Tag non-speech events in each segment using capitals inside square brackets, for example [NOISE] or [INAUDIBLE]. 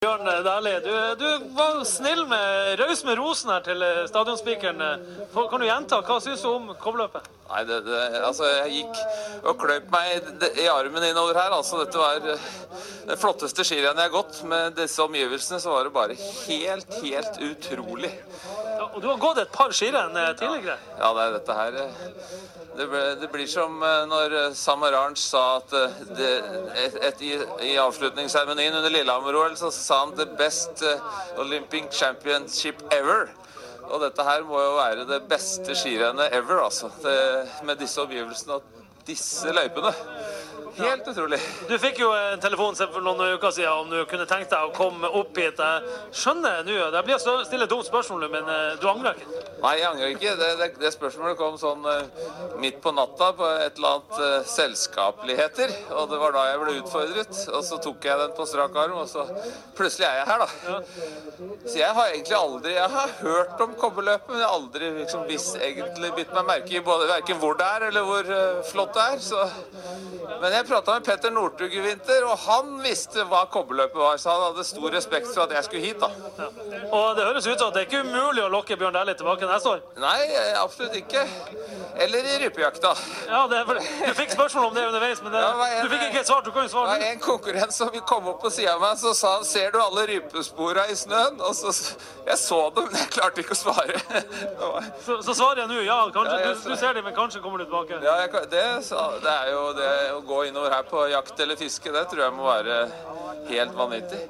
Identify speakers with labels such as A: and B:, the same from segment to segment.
A: Bjørn Dæhlie, du, du, var snill med raus med rosen her til stadionspikeren. Kan du gjenta? Hva syns du om kobberløpet?
B: Nei, det, det, altså Jeg gikk og kløp meg i armen innover her. altså Dette var det flotteste skirennet jeg har gått. Med disse omgivelsene så var det bare helt, helt utrolig.
A: Ja, og du har gått et par skirenn tidligere?
B: Ja, det er dette her det, ble, det, blir som når Samaranch sa at det, et, et, i, i avslutningsseremonien under Lillehammer-OL så sa han 'the best Olympic championship ever'. Og dette her må jo være det beste skirennet ever, altså. Det, med disse omgivelsene og disse løypene. Helt utrolig.
A: Du fikk jo en telefon for noen uker siden om du kunne tenkt deg å komme opp hit. Jeg skjønner nå Det blir å stille dumt spørsmål, men du angrer ikke?
B: Nei, jeg angrer ikke. Det, det, det spørsmålet kom sånn uh, midt på natta på et eller annet uh, selskapeligheter. Og det var da jeg ble utfordret. Og så tok jeg den på strak arm, og så plutselig er jeg her, da. Ja. Så jeg har egentlig aldri Jeg har hørt om kobberløpet, men jeg har aldri liksom visst egentlig bitt meg merke i både verken hvor det er, eller hvor uh, flott det er. Så men jeg prata med Petter Northug i vinter, og han visste hva kobberløpet var. Så han hadde stor respekt for at jeg skulle hit, da.
A: Og det høres ut som at det er ikke umulig å lokke Bjørn Dæhlie tilbake neste år?
B: Nei, absolutt ikke. Eller i rypejakta.
A: Ja, du fikk spørsmål om det underveis, men det, ja, en, du fikk ikke et svar. Du kan jo svare
B: nå. En konkurrent som kom opp på sida av meg, så sa han 'Ser du alle rypespora i snøen?' Og så Jeg så dem, men jeg klarte ikke å svare. [LAUGHS]
A: så, så svarer jeg nå ja. Kanskje, ja, du, du, ser dem, men kanskje kommer du tilbake?
B: Ja, jeg, det, det, er jo det å gå innover her på jakt eller fiske, det tror jeg må være helt vanvittig.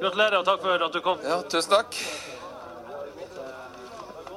A: Gratulerer og takk for at du kom.
B: Ja, tusen takk.